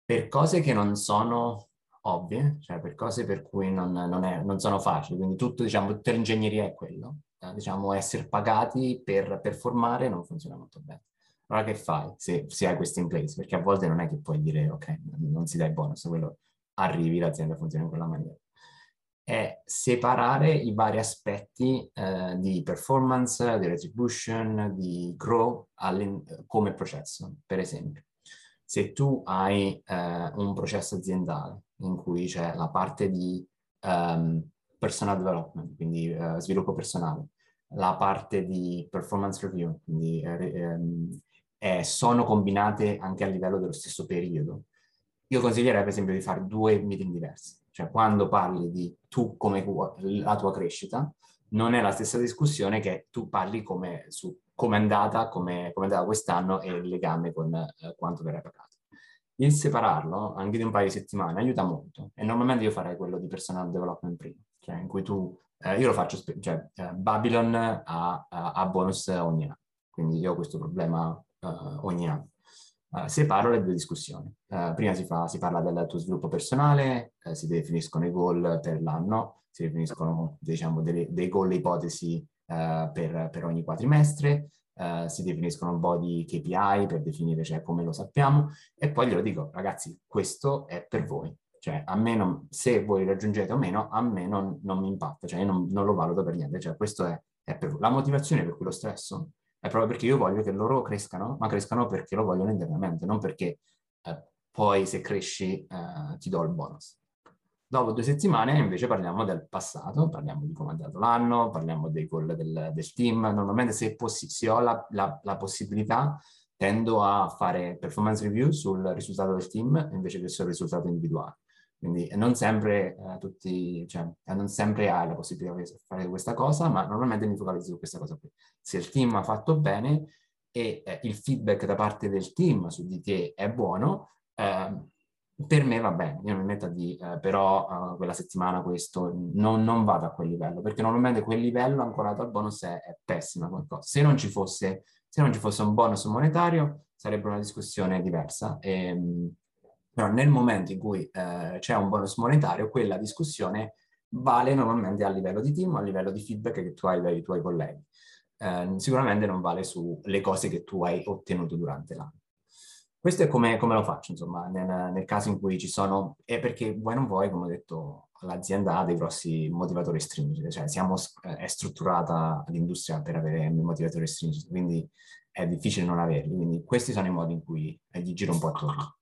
per cose che non sono ovvie, cioè per cose per cui non, non, è, non sono facili, quindi tutto, diciamo, tutta l'ingegneria è quello, eh, diciamo, essere pagati per performare non funziona molto bene. Allora che fai se, se hai questo in place? Perché a volte non è che puoi dire ok, non si dà il bonus, quello arrivi, l'azienda funziona in quella maniera. È separare i vari aspetti eh, di performance, di retribution, di grow come processo. Per esempio, se tu hai eh, un processo aziendale in cui c'è la parte di um, personal development, quindi uh, sviluppo personale, la parte di performance review, quindi eh, eh, sono combinate anche a livello dello stesso periodo. Io consiglierei per esempio di fare due meeting diversi, cioè quando parli di tu come la tua crescita, non è la stessa discussione che tu parli come su come è andata, come, è andata quest'anno e il legame con eh, quanto verrà pagato. Il separarlo anche di un paio di settimane aiuta molto. E normalmente io farei quello di personal development prima, cioè in cui tu, eh, io lo faccio, cioè eh, Babylon ha, ha, bonus ogni anno, quindi io ho questo problema uh, ogni anno. Uh, separo le due discussioni. Uh, prima si, fa, si, parla del tuo sviluppo personale, si definiscono i goal per l'anno, si definiscono diciamo, dei, dei goal ipotesi per, per ogni quadrimestre, Uh, si definiscono un po' di KPI per definire cioè, come lo sappiamo e poi glielo dico, ragazzi, questo è per voi. Cioè, a me non, se voi raggiungete o meno, a me non, non mi impatta, cioè io non, non, lo valuto per niente, cioè questo è, è per voi. La motivazione per cui lo stresso è proprio perché io voglio che loro crescano, ma crescano perché lo vogliono internamente, non perché eh, poi se cresci eh, ti do il bonus. Dopo due settimane invece parliamo del passato, parliamo di come è andato l'anno, parliamo dei goal del, del team. Normalmente se, possi- se ho la, la, la, possibilità tendo a fare performance review sul risultato del team invece che sul risultato individuale. Quindi non sempre, eh, tutti, cioè, non sempre hai la possibilità di fare questa cosa, ma normalmente mi focalizzo su questa cosa qui. Se il team ha fatto bene e eh, il feedback da parte del team su di te è buono, eh, per me va bene, io mi metto a dire, eh, però uh, quella settimana questo non, non, vado a quel livello, perché normalmente quel livello ancorato al bonus è, è pessima come cosa. Se non ci fosse, se non ci fosse un bonus monetario sarebbe una discussione diversa, e, ehm, però nel momento in cui uh, c'è un bonus monetario, quella discussione vale normalmente a livello di team, a livello di feedback che tu hai dai tuoi colleghi. Uh, sicuramente non vale sulle cose che tu hai ottenuto durante l'anno. Questo è come, come lo faccio, insomma, nel, nel, caso in cui ci sono, è perché vuoi non vuoi, come ho detto, l'azienda ha dei grossi motivatori stringenti, cioè siamo, è strutturata l'industria per avere motivatori stringenti, quindi è difficile non averli, quindi questi sono i modi in cui gli giro un po' attorno.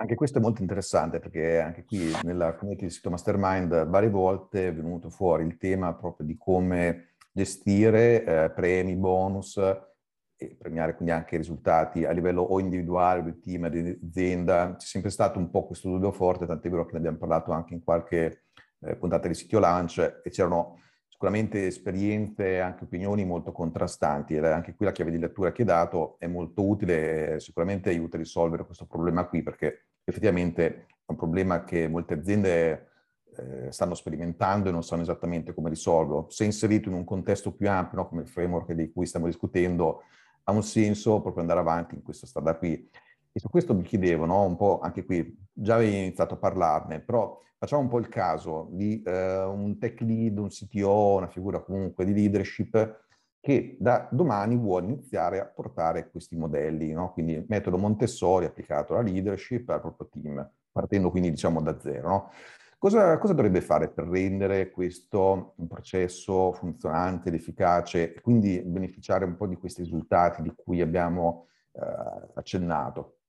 Anche questo è molto interessante perché anche qui nella community di sito Mastermind varie volte è venuto fuori il tema proprio di come gestire eh, premi, bonus, e premiare quindi anche i risultati a livello o individuale, del team, di azienda. C'è sempre stato un po' questo dubbio forte, tant'è vero che ne abbiamo parlato anche in qualche eh, puntata di sito launch e c'erano sicuramente esperienze e anche opinioni molto contrastanti e anche qui la chiave di lettura che hai dato è molto utile e sicuramente aiuta a risolvere questo problema qui perché effettivamente è un problema che molte aziende eh, stanno sperimentando e non sanno esattamente come risolverlo. Se inserito in un contesto più ampio, no, come il framework di cui stiamo discutendo, ha un senso proprio andare avanti in questa strada qui. E su questo mi chiedevo, no? un po' anche qui, già avevi iniziato a parlarne, però facciamo un po' il caso di eh, un tech lead, un CTO, una figura comunque di leadership che da domani vuole iniziare a portare questi modelli, no? quindi metodo Montessori applicato alla leadership al proprio team, partendo quindi diciamo da zero. No? Cosa, cosa, dovrebbe fare per rendere questo un processo funzionante ed efficace e quindi beneficiare un po' di questi risultati di cui abbiamo eh, accennato?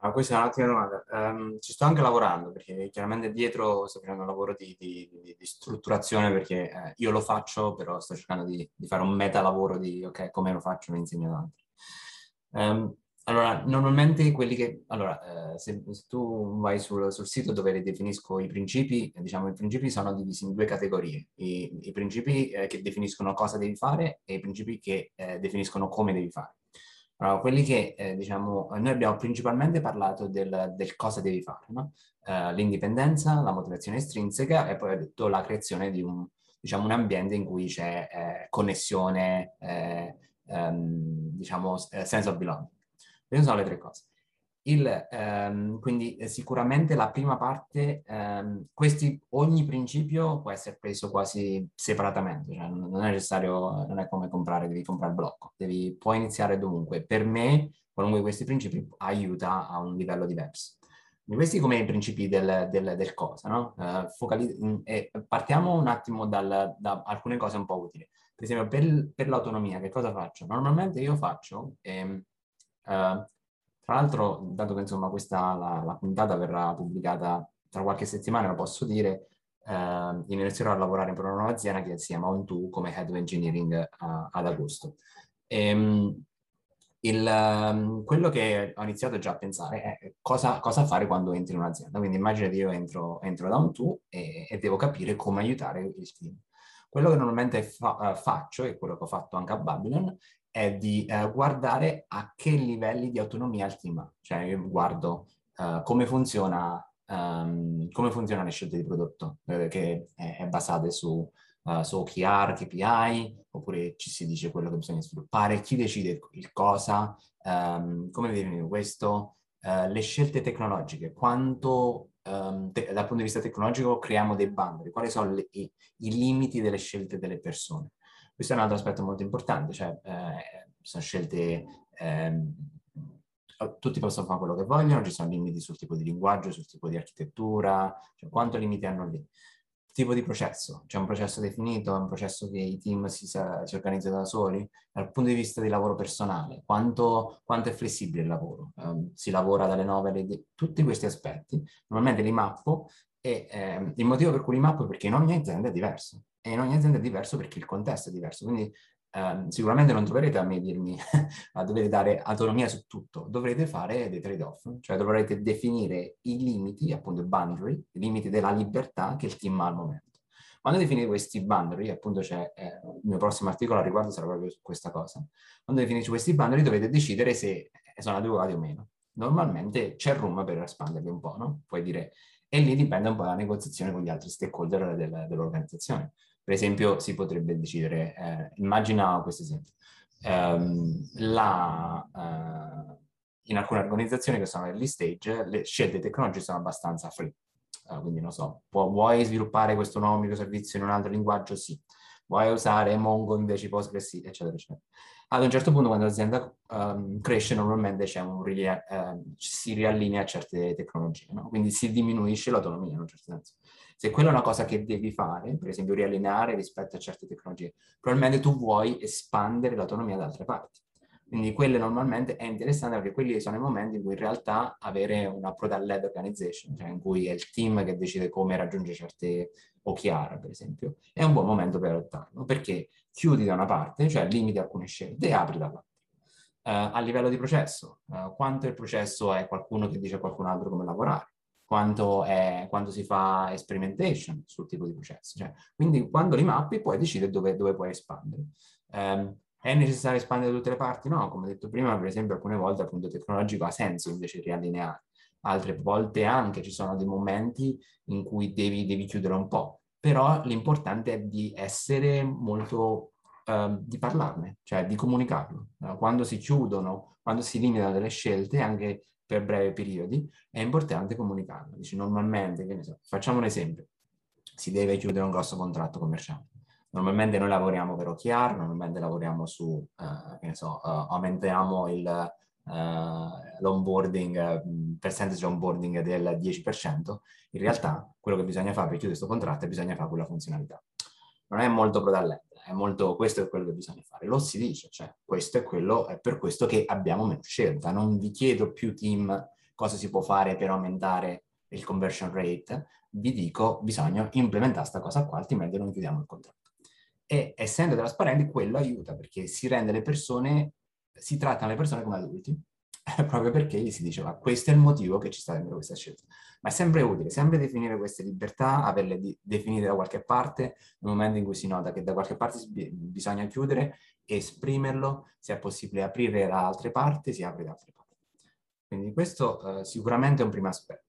Ah, questa è un'ottima domanda. Um, ci sto anche lavorando perché chiaramente dietro sto facendo un lavoro di, di, di, di strutturazione perché eh, io lo faccio, però sto cercando di, fare un meta lavoro di ok, come lo faccio, lo insegno ad altri. Um, allora, normalmente quelli che... Allora, eh, se, se, tu vai sul, sul, sito dove definisco i principi, diciamo i principi sono divisi in due categorie. I, i principi eh, che definiscono cosa devi fare e i principi che eh, definiscono come devi fare. Allora, quelli che, eh, diciamo, noi abbiamo principalmente parlato del, del cosa devi fare, no? uh, l'indipendenza, la motivazione estrinseca e poi ho detto la creazione di un, diciamo, un ambiente in cui c'è eh, connessione, eh, um, diciamo, sense of belonging. Queste sono le tre cose. Il, um, quindi eh, sicuramente la prima parte, um, questi, ogni principio può essere preso quasi separatamente, cioè non è necessario, non è come comprare, devi comprare il blocco, devi, puoi iniziare dovunque. Per me, qualunque di questi principi aiuta a un livello diverso. Questi come i principi del, del, del cosa, no? Uh, focali- mm, e partiamo un attimo dal, da alcune cose un po' utili. Per esempio, per, per, l'autonomia, che cosa faccio? Normalmente io faccio... Ehm, uh, tra l'altro, dato che insomma questa, la, la, puntata verrà pubblicata tra qualche settimana, lo posso dire, eh, inizierò a lavorare per una nuova azienda che si chiama On2 come Head of Engineering uh, ad agosto. E, ehm, il, um, quello che ho iniziato già a pensare è cosa, cosa, fare quando entri in un'azienda. Quindi immagina che io entro, entro da un tu e, e, devo capire come aiutare il team. Quello che normalmente fa, uh, faccio, e quello che ho fatto anche a Babylon, è di uh, guardare a che livelli di autonomia il team. Cioè io guardo uh, come funziona um, come funzionano le scelte di prodotto, eh, che è, è basate su, uh, su OKR, KPI, oppure ci si dice quello che bisogna sviluppare, chi decide il cosa, um, come definire questo, uh, le scelte tecnologiche, quanto um, te- dal punto di vista tecnologico creiamo dei boundary, quali sono le, i, i limiti delle scelte delle persone. Questo è un altro aspetto molto importante, cioè eh, sono scelte, eh, tutti possono fare quello che vogliono, ci sono limiti sul tipo di linguaggio, sul tipo di architettura, cioè quanto limiti hanno lì. Tipo di processo, c'è un processo definito, è un processo che i team si, si organizzano da soli, dal punto di vista di lavoro personale, quanto, quanto è flessibile il lavoro, um, si lavora dalle 9 alle 10, tutti questi aspetti, normalmente li mappo e eh, il motivo per cui li mappo è perché in ogni azienda è diverso e in ogni azienda è diverso perché il contesto è diverso. Quindi Um, sicuramente non troverete a me dirmi (laughs) a dover dare autonomia su tutto, dovrete fare dei trade-off, cioè dovrete definire i limiti, appunto i boundary, i limiti della libertà che il team ha al momento. Quando definite questi boundary, appunto c'è eh, il mio prossimo articolo a riguardo sarà proprio su questa cosa, quando definite questi boundary dovete decidere se sono adeguati o meno. Normalmente c'è room per espanderli un po', no? Puoi dire, e lì dipende un po' dalla negoziazione con gli altri stakeholder del, dell'organizzazione. Per esempio, si potrebbe decidere, eh, immagina questo esempio, um, la, uh, in alcune organizzazioni che sono early stage, le scelte tecnologiche sono abbastanza free. Uh, quindi non so, può, vuoi sviluppare questo nuovo microservizio in un altro linguaggio? Sì. Vuoi usare Mongo invece Postgres? Sì, eccetera, eccetera. Ad un certo punto, quando l'azienda um, cresce, normalmente ria- uh, si riallinea a certe tecnologie, no? quindi si diminuisce l'autonomia in un certo senso. Se quella è una cosa che devi fare, per esempio riallineare rispetto a certe tecnologie, probabilmente tu vuoi espandere l'autonomia da altre parti. Quindi quelle normalmente è interessante perché quelli sono i momenti in cui in realtà avere una product-led organization, cioè in cui è il team che decide come raggiungere certe OKR, per esempio, è un buon momento per adottarlo, perché chiudi da una parte, cioè limiti alcune scelte e apri dall'altra. Uh, a livello di processo, uh, quanto il processo è qualcuno che dice a qualcun altro come lavorare? quanto, è, quando si fa experimentation sul tipo di processo. Cioè, quindi quando li mappi puoi decidere dove, dove puoi espandere. Um, è necessario espandere tutte le parti? No, come detto prima, per esempio alcune volte il punto tecnologico ha senso invece riallineare, altre volte anche ci sono dei momenti in cui devi, devi chiudere un po', però l'importante è di essere molto, uh, di parlarne, cioè di comunicarlo. Uh, quando si chiudono, quando si limitano delle scelte, anche per brevi periodi, è importante comunicarlo. Dici, normalmente, so, facciamo un esempio, si deve chiudere un grosso contratto commerciale. Normalmente noi lavoriamo per OKR, normalmente lavoriamo su, uh, che ne so, uh, aumentiamo il, uh, l'onboarding, uh, percentage onboarding del 10%, in realtà quello che bisogna fare per chiudere questo contratto è bisogna fare quella funzionalità. Non è molto prodalletto, è molto, questo è quello che bisogna fare. Lo si dice, cioè questo è quello, è per questo che abbiamo meno scelta. Non vi chiedo più team cosa si può fare per aumentare il conversion rate, vi dico bisogna implementare questa cosa qua, altrimenti non chiudiamo il contratto. E essendo trasparenti, quello aiuta perché si rende le persone, si trattano le persone come adulti, (laughs) proprio perché gli si dice ma questo è il motivo che ci sta dando questa scelta. Ma è sempre utile, sempre definire queste libertà, averle di- definite da qualche parte, nel momento in cui si nota che da qualche parte si- bisogna chiudere, esprimerlo, se è possibile aprire da altre parti, si apre da altre parti. Quindi questo eh, sicuramente è un primo aspetto.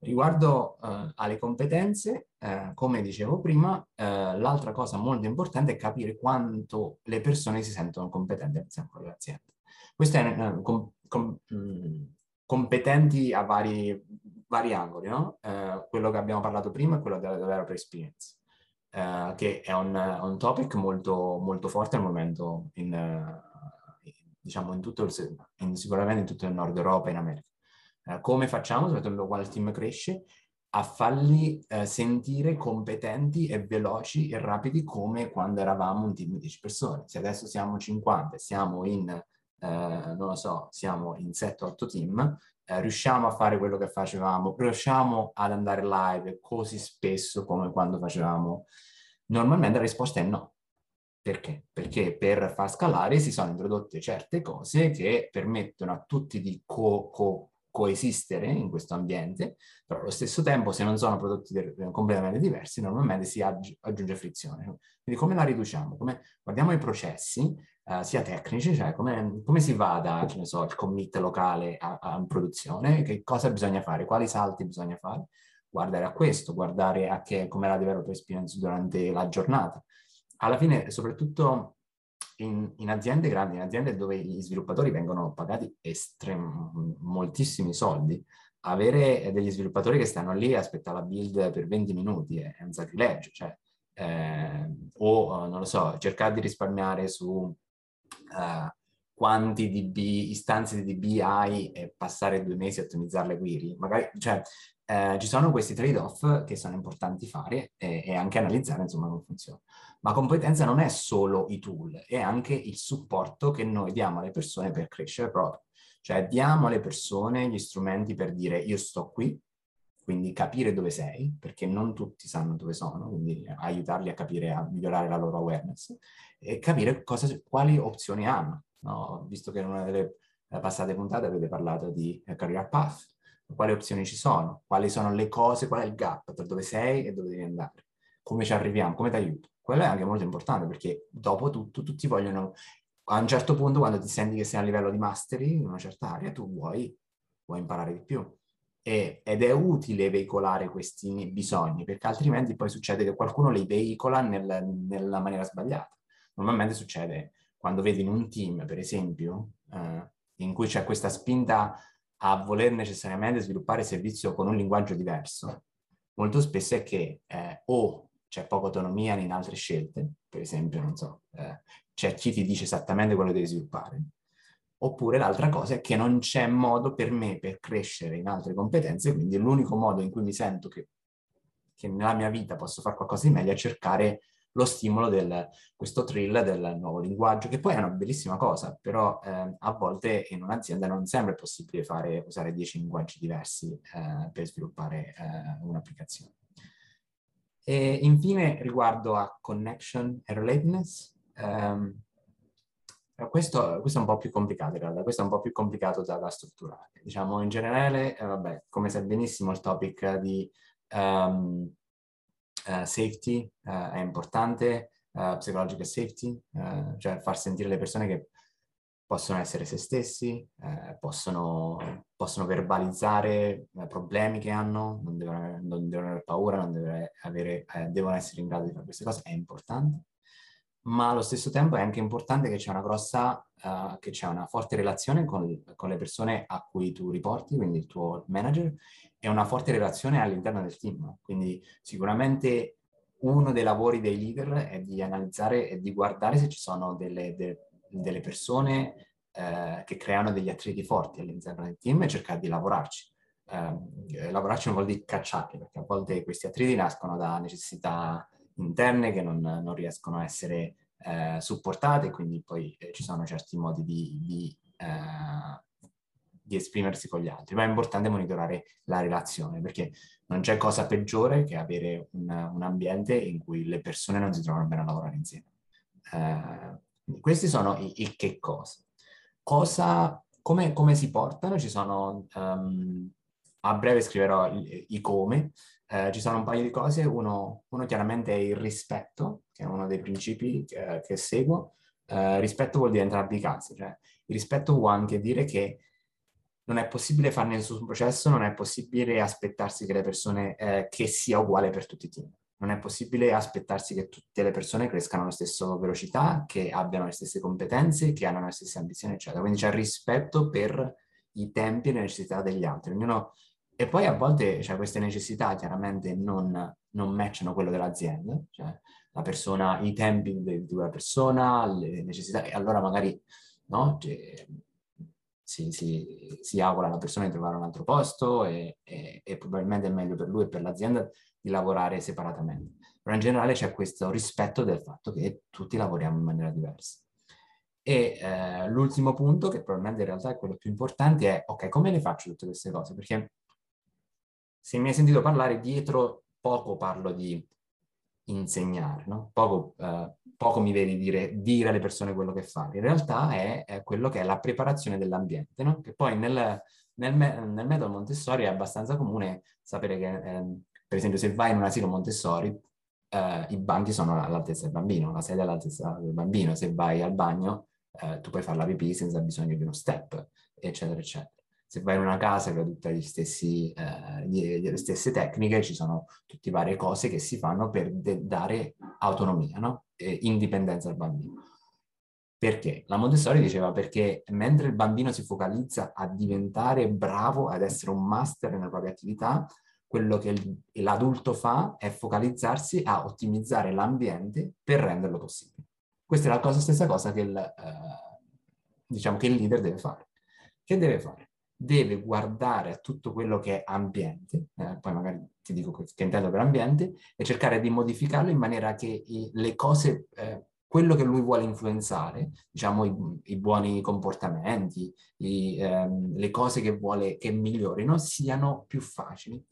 Riguardo eh, alle competenze, eh, come dicevo prima, eh, l'altra cosa molto importante è capire quanto le persone si sentono competenti all'interno dell'azienda. Queste è com, com, mh, competenti a vari, vari angoli, no? Eh, quello che abbiamo parlato prima è quello della developer experience, eh, che è un, un, topic molto, molto forte al momento in, diciamo in tutto il, in, sicuramente in tutto il nord Europa e in America. Eh, come facciamo, soprattutto quando il team cresce, a farli eh, sentire competenti e veloci e rapidi come quando eravamo un team di 10 persone. Se adesso siamo 50 e siamo in, eh, non lo so, siamo in 7-8 team, riusciamo a fare quello che facevamo, riusciamo ad andare live così spesso come quando facevamo. Normalmente la risposta è no. Perché? Perché per far scalare si sono introdotte certe cose che permettono a tutti di co- co- coesistere in questo ambiente, però allo stesso tempo se non sono prodotti de- completamente diversi normalmente si aggi- aggiunge frizione. Quindi come la riduciamo? Come, guardiamo i processi, uh, sia tecnici, cioè come, come, si va da, che ne so, commit locale a, a produzione, che cosa bisogna fare, quali salti bisogna fare, guardare a questo, guardare a che, come la developer experience durante la giornata. Alla fine, soprattutto in, in, aziende grandi, in aziende dove gli sviluppatori vengono pagati estrem- moltissimi soldi, avere degli sviluppatori che stanno lì a aspettare la build per 20 minuti è, un sacrilegio, cioè, eh, o non lo so, cercare di risparmiare su uh, quanti DB, istanze di DB hai e passare due mesi a ottimizzare le query. Magari, cioè, eh, ci sono questi trade-off che sono importanti fare e, e, anche analizzare insomma come funziona. Ma competenza non è solo i tool, è anche il supporto che noi diamo alle persone per crescere proprio. Cioè diamo alle persone gli strumenti per dire io sto qui, quindi capire dove sei, perché non tutti sanno dove sono, quindi aiutarli a capire, a migliorare la loro awareness e capire cosa, quali opzioni hanno. No? Visto che in una delle passate puntate avete parlato di career path, quali opzioni ci sono, quali sono le cose, qual è il gap tra dove sei e dove devi andare, come ci arriviamo, come ti aiuto. Quello è anche molto importante perché dopo tutto tutti vogliono, a un certo punto quando ti senti che sei a livello di mastery in una certa area, tu vuoi, vuoi imparare di più. E, ed è utile veicolare questi bisogni perché altrimenti poi succede che qualcuno li veicola nel, nella maniera sbagliata. Normalmente succede quando vedi in un team, per esempio, eh, in cui c'è questa spinta a voler necessariamente sviluppare servizio con un linguaggio diverso, molto spesso è che eh, o c'è poca autonomia in altre scelte, per esempio, non so, eh, c'è chi ti dice esattamente quello che devi sviluppare, oppure l'altra cosa è che non c'è modo per me per crescere in altre competenze, quindi l'unico modo in cui mi sento che, che nella mia vita posso fare qualcosa di meglio è cercare lo stimolo del questo thrill del nuovo linguaggio, che poi è una bellissima cosa, però eh, a volte in un'azienda non sempre è possibile fare, usare dieci linguaggi diversi eh, per sviluppare eh, un'applicazione. E infine, riguardo a connection e relatedness, ehm, questo, questo, è un po' più complicato in realtà, questo è un po' più complicato da, da strutturare. Diciamo in generale, eh, vabbè, come sai benissimo il topic di um, uh, safety uh, è importante, uh, psychological safety, cioè far sentire le persone che possono essere se stessi, possono, possono, verbalizzare problemi che hanno, non devono, non devono avere paura, devono, avere, devono essere in grado di fare queste cose, è importante. Ma allo stesso tempo è anche importante che c'è una grossa, che c'è una forte relazione con, con, le persone a cui tu riporti, quindi il tuo manager, e una forte relazione all'interno del team. Quindi sicuramente uno dei lavori dei leader è di analizzare e di guardare se ci sono delle, de, delle persone eh, che creano degli attriti forti all'interno del team e cercare di lavorarci. Eh, lavorarci non vuol dire cacciarli, perché a volte questi attriti nascono da necessità interne che non, non riescono a essere eh, supportate, quindi poi eh, ci sono certi modi di, di eh, di esprimersi con gli altri, ma è importante monitorare la relazione perché non c'è cosa peggiore che avere un, un ambiente in cui le persone non si trovano bene a lavorare insieme. Uh, questi sono i, i, che cosa. cosa come, come, si portano? Ci sono, um, a breve scriverò i, i come, uh, ci sono un paio di cose, uno, uno, chiaramente è il rispetto, che è uno dei principi che, che seguo, Uh, rispetto vuol dire entrambi i casi, cioè il rispetto vuol anche dire che non è possibile fare nessun processo, non è possibile aspettarsi che le persone, eh, che sia uguale per tutti i team. Non è possibile aspettarsi che tutte le persone crescano alla stessa velocità, che abbiano le stesse competenze, che hanno le stesse ambizioni, eccetera. Quindi c'è rispetto per i tempi e le necessità degli altri. Ognuno... E poi a volte cioè, queste necessità chiaramente non, non matchano quello dell'azienda, cioè la persona, i tempi di quella persona, le necessità, e allora magari no, cioè, si, si, si, augura alla persona di trovare un altro posto e, e, e probabilmente è meglio per lui e per l'azienda di lavorare separatamente. Però in generale c'è questo rispetto del fatto che tutti lavoriamo in maniera diversa. E eh, l'ultimo punto, che probabilmente in realtà è quello più importante, è ok, come le faccio tutte queste cose? Perché se mi hai sentito parlare dietro, poco parlo di insegnare, no? poco, eh, poco, mi vedi dire, dire, alle persone quello che fare. In realtà è, è quello che è la preparazione dell'ambiente, no? che poi nel, nel, nel, metodo Montessori è abbastanza comune sapere che eh, per esempio, se vai in un asilo Montessori, eh, i banchi sono all'altezza del bambino, la sedia è all'altezza del bambino. Se vai al bagno, eh, tu puoi fare la pipì senza bisogno di uno step, eccetera, eccetera. Se vai in una casa che ha tutte eh, le stesse tecniche, ci sono tutte varie cose che si fanno per de- dare autonomia, no? e indipendenza al bambino. Perché? La Montessori diceva perché mentre il bambino si focalizza a diventare bravo, ad essere un master nella propria attività, quello che l'adulto fa è focalizzarsi a ottimizzare l'ambiente per renderlo possibile. Questa è la cosa, stessa cosa che il, eh, diciamo che il leader deve fare. Che deve fare? Deve guardare a tutto quello che è ambiente, eh, poi magari ti dico che intendo per ambiente, e cercare di modificarlo in maniera che i, le cose, eh, quello che lui vuole influenzare, diciamo i, i buoni comportamenti, i, ehm, le cose che vuole che migliorino, siano più facili.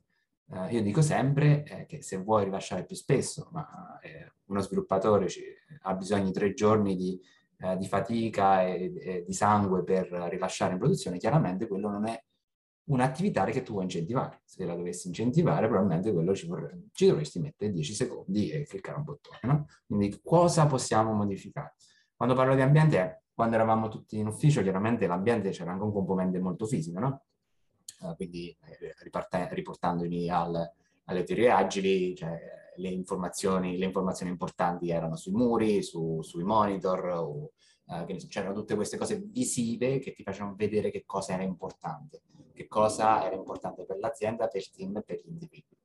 Uh, io dico sempre eh, che se vuoi rilasciare più spesso, ma eh, uno sviluppatore ci, ha bisogno di tre giorni di, eh, di fatica e, e, di sangue per rilasciare in produzione, chiaramente quello non è un'attività che tu vuoi incentivare. Se la dovessi incentivare, probabilmente quello ci, vorrebbe, ci dovresti mettere 10 secondi e cliccare un bottone. No? Quindi cosa possiamo modificare? Quando parlo di ambiente, quando eravamo tutti in ufficio, chiaramente l'ambiente c'era anche un componente molto fisico, no? uh, quindi eh, riportandoli al, alle teorie agili, cioè le informazioni, le informazioni importanti erano sui muri, su, sui monitor, o, uh, c'erano tutte queste cose visive che ti facevano vedere che cosa era importante, che cosa era importante per l'azienda, per il team e per gli individui.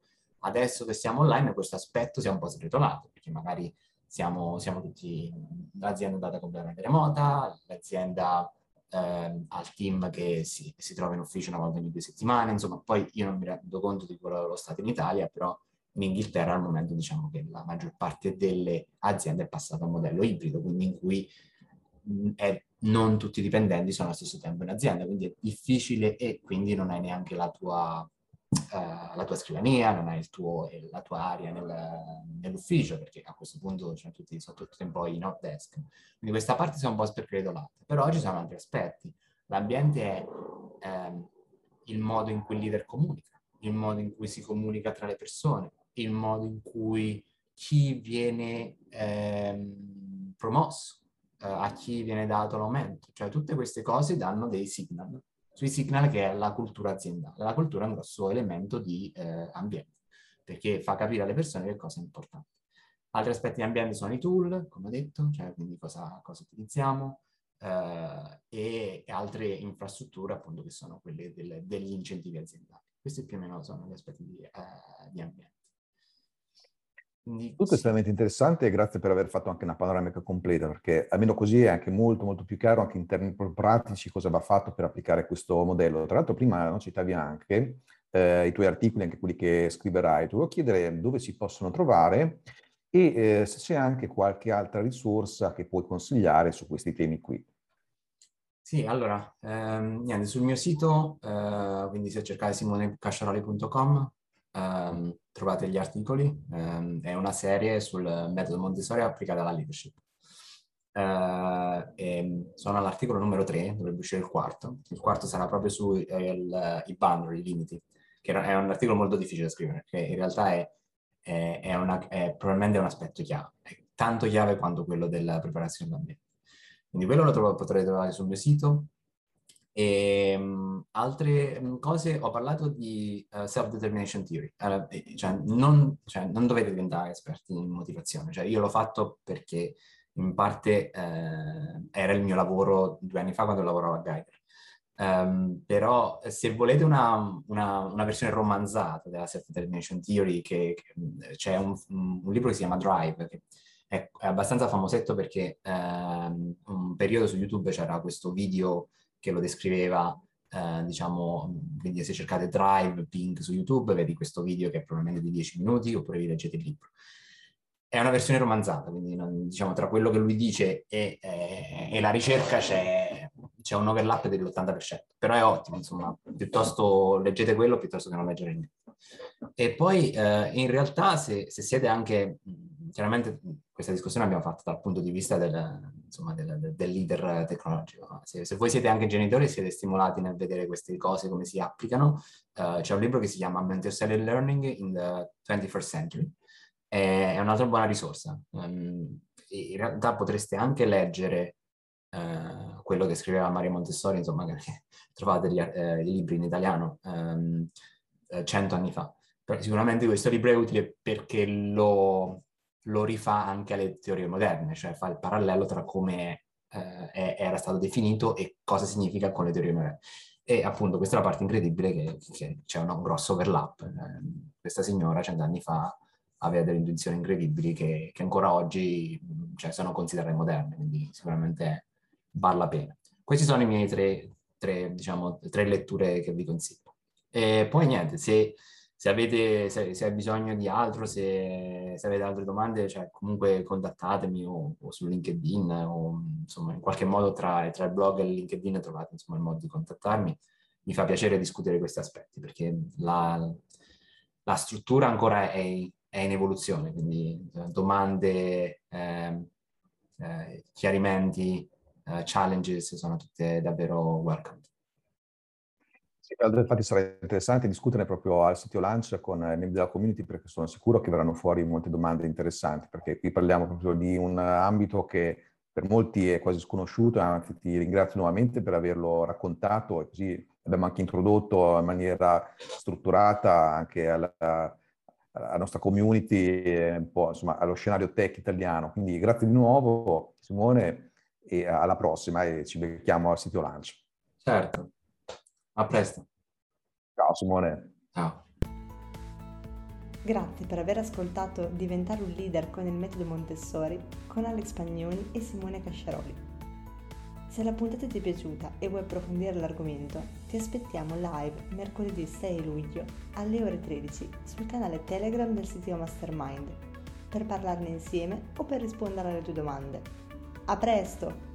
Adesso che siamo online questo aspetto si è un po' sgretolato, perché magari siamo, siamo tutti, l'azienda è andata completamente remota, l'azienda eh, al team che si, si, trova in ufficio una volta ogni due settimane, insomma, poi io non mi rendo conto di quello dello Stato in Italia, però in Inghilterra al momento diciamo che la maggior parte delle aziende è passata a un modello ibrido, quindi in cui mh, è, non tutti i dipendenti sono allo stesso tempo in azienda, quindi è difficile e quindi non hai neanche la tua uh, la tua scrivania, non hai tuo, la tua area nel, nell'ufficio, perché a questo punto cioè, tutti, sono tutti un po' in hot desk. Quindi questa parte si è un po' spercredolata. Però ci sono altri aspetti. L'ambiente è ehm, il modo in cui il leader comunica, il modo in cui si comunica tra le persone, il modo in cui chi viene ehm, promosso, eh, a chi viene dato l'aumento. Cioè tutte queste cose danno dei signal sui signal che è la cultura aziendale. La cultura è un grosso elemento di eh, ambiente, perché fa capire alle persone che cosa è importante. Altri aspetti di ambiente sono i tool, come ho detto, cioè quindi cosa, cosa utilizziamo, eh, e, altre infrastrutture appunto che sono quelle del, degli incentivi aziendali. Questi più o meno sono gli aspetti di, eh, di ambiente. Quindi, Tutto sì. estremamente interessante e grazie per aver fatto anche una panoramica completa, perché almeno così è anche molto molto più chiaro anche in termini pratici cosa va fatto per applicare questo modello. Tra l'altro prima no, citavi anche eh, i tuoi articoli, anche quelli che scriverai. Ti volevo chiedere dove si possono trovare e eh, se c'è anche qualche altra risorsa che puoi consigliare su questi temi qui. Sì, allora, ehm, niente, sul mio sito, eh, quindi se cercate simonecasciaroli.com, um, trovate gli articoli, um, è una serie sul metodo Montessori applicata alla leadership. Uh, sono all'articolo numero 3, dovrebbe uscire il quarto. Il quarto sarà proprio sui eh, boundary, i limiti, che è un articolo molto difficile da scrivere, perché in realtà è, è, è, una, è probabilmente un aspetto chiave, è tanto chiave quanto quello della preparazione dell'ambiente. Quindi quello lo trovo, potrete trovare sul mio sito. E um, altre um, cose, ho parlato di uh, self-determination theory, allora, cioè, non, cioè, non, dovete diventare esperti in motivazione, cioè, io l'ho fatto perché in parte eh, era il mio lavoro due anni fa quando lavoravo a Geiger. Um, però se volete una, una, una, versione romanzata della self-determination theory, che, che c'è un, un, libro che si chiama Drive, che è, è abbastanza famosetto perché um, un periodo su YouTube c'era questo video che lo descriveva, uh, diciamo, quindi se cercate Drive, Pink su YouTube, vedi questo video che è probabilmente di 10 minuti, oppure vi leggete il libro è una versione romanzata, quindi non, diciamo tra quello che lui dice e, e, e la ricerca c'è, c'è, un overlap dell'80%, però è ottimo, insomma, piuttosto leggete quello piuttosto che non leggere niente. E poi eh, in realtà se, se, siete anche, chiaramente questa discussione abbiamo fatto dal punto di vista del, insomma, del, del leader tecnologico, se, se, voi siete anche genitori e siete stimolati nel vedere queste cose come si applicano, uh, c'è un libro che si chiama Mental Self Learning in the 21st Century, è un'altra buona risorsa. Um, in realtà potreste anche leggere uh, quello che scriveva Mario Montessori, insomma, (laughs) trovate gli, uh, i libri in italiano um, cento anni fa. Però sicuramente questo libro è utile perché lo, lo, rifà anche alle teorie moderne, cioè fa il parallelo tra come è, era stato definito e cosa significa con le teorie moderne. E appunto questa è la parte incredibile che, che c'è un grosso overlap. questa signora cent'anni fa aveva delle intuizioni incredibili che, che ancora oggi cioè, sono considerate moderne, quindi sicuramente vale la pena. Queste sono i miei tre, tre, diciamo, tre letture che vi consiglio. E poi niente, se, se avete se, se bisogno di altro, se, se, avete altre domande, cioè comunque contattatemi o, o su LinkedIn o insomma in qualche modo tra, tra, il blog e il LinkedIn trovate insomma il modo di contattarmi. Mi fa piacere discutere questi aspetti perché la, la struttura ancora è è in evoluzione, quindi eh, domande, eh, eh, chiarimenti, eh, challenges sono tutte davvero welcome. Infatti sarà interessante discutere proprio al sito launch con i membri della community perché sono sicuro che verranno fuori molte domande interessanti perché qui parliamo proprio di un ambito che per molti è quasi sconosciuto, anzi ti ringrazio nuovamente per averlo raccontato e così abbiamo anche introdotto in maniera strutturata anche alla, alla nostra community, un po' insomma allo scenario tech italiano. Quindi grazie di nuovo Simone e alla prossima e ci becchiamo al sito lancio. Certo, a presto. Ciao Simone. Ciao. Grazie per aver ascoltato Diventare un leader con il metodo Montessori con Alex Pagnoni e Simone Casciaroli. Se la puntata ti è piaciuta e vuoi approfondire l'argomento, ti aspettiamo live mercoledì 6 luglio alle ore 13 sul canale Telegram del sito Mastermind per parlarne insieme o per rispondere alle tue domande. A presto!